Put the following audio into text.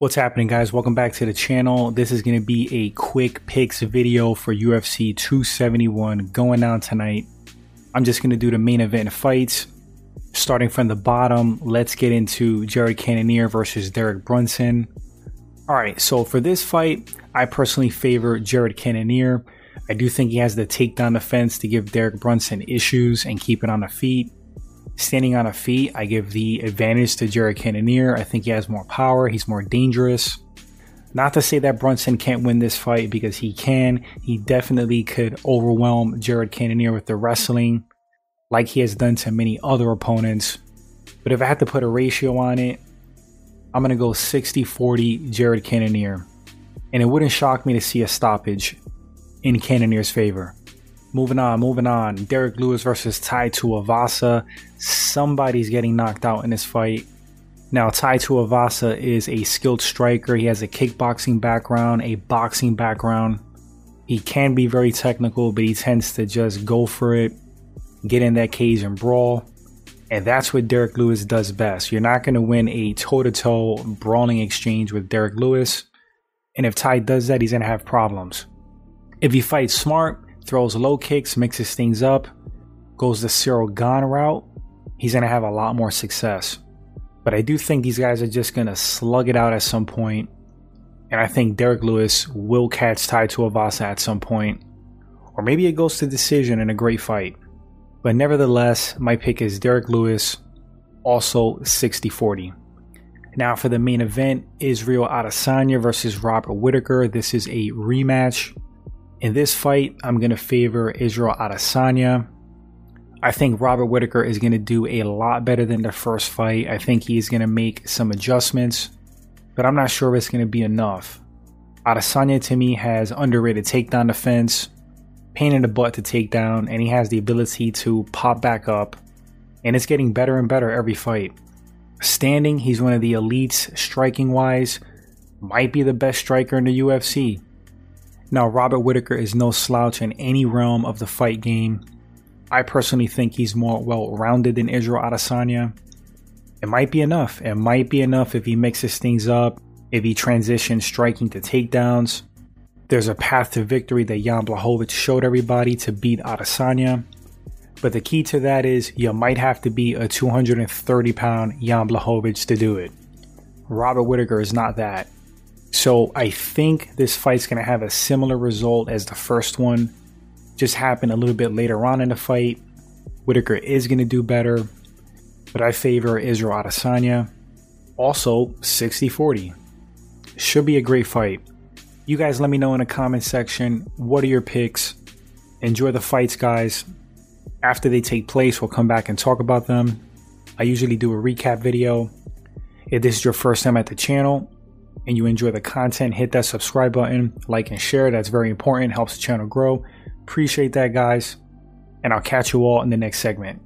What's happening guys? Welcome back to the channel. This is going to be a quick picks video for UFC 271 going down tonight. I'm just going to do the main event fights. Starting from the bottom, let's get into Jared Cannonier versus Derek Brunson. Alright, so for this fight, I personally favor Jared Cannonier. I do think he has the takedown defense to give Derek Brunson issues and keep it on the feet. Standing on a feet, I give the advantage to Jared Cannonier. I think he has more power, he's more dangerous. Not to say that Brunson can't win this fight because he can. He definitely could overwhelm Jared Cannonier with the wrestling, like he has done to many other opponents. But if I had to put a ratio on it, I'm going to go 60 40 Jared Cannonier. And it wouldn't shock me to see a stoppage in Cannonier's favor. Moving on, moving on. Derrick Lewis versus Tai Tuivasa. Somebody's getting knocked out in this fight. Now, Tai Tuivasa is a skilled striker. He has a kickboxing background, a boxing background. He can be very technical, but he tends to just go for it, get in that cage and brawl. And that's what Derrick Lewis does best. You're not going to win a toe to toe brawling exchange with Derrick Lewis. And if Tai does that, he's going to have problems. If he fights smart, throws low kicks, mixes things up, goes the Cyril Gane route, he's going to have a lot more success. But I do think these guys are just going to slug it out at some point, And I think Derrick Lewis will catch Tai Tuivasa at some point. Or maybe it goes to decision in a great fight. But nevertheless, my pick is Derrick Lewis, also 60 40. Now, for the main event, Israel Adesanya versus Robert Whitaker. This is a rematch. In this fight, I'm going to favor Israel Adesanya. I think Robert Whitaker is going to do a lot better than the first fight. I think he's going to make some adjustments, but I'm not sure if it's going to be enough. Adesanya to me has underrated takedown defense, pain in the butt to take down, and he has the ability to pop back up, and it's getting better and better every fight. Standing, he's one of the elites striking wise, might be the best striker in the UFC. Now, Robert Whitaker is no slouch in any realm of the fight game. I personally think he's more well rounded than Israel Adesanya. It might be enough. It might be enough if he mixes things up, if he transitions striking to takedowns. There's a path to victory that Jan Blachowicz showed everybody to beat Adesanya. But the key to that is you might have to be a 230 pound Jan Blachowicz to do it. Robert Whitaker is not that. So I think this fight's going to have a similar result as the first one. Just happened a little bit later on in the fight. Whitaker is going to do better, but I favor Israel Adesanya. Also, 60 40. Should be a great fight. You guys let me know in the comment section what are your picks. Enjoy the fights, guys. After they take place, we'll come back and talk about them. I usually do a recap video. If this is your first time at the channel, and you enjoy the content, hit that subscribe button, like and share. That's very important, helps the channel grow. Appreciate that, guys. And I'll catch you all in the next segment.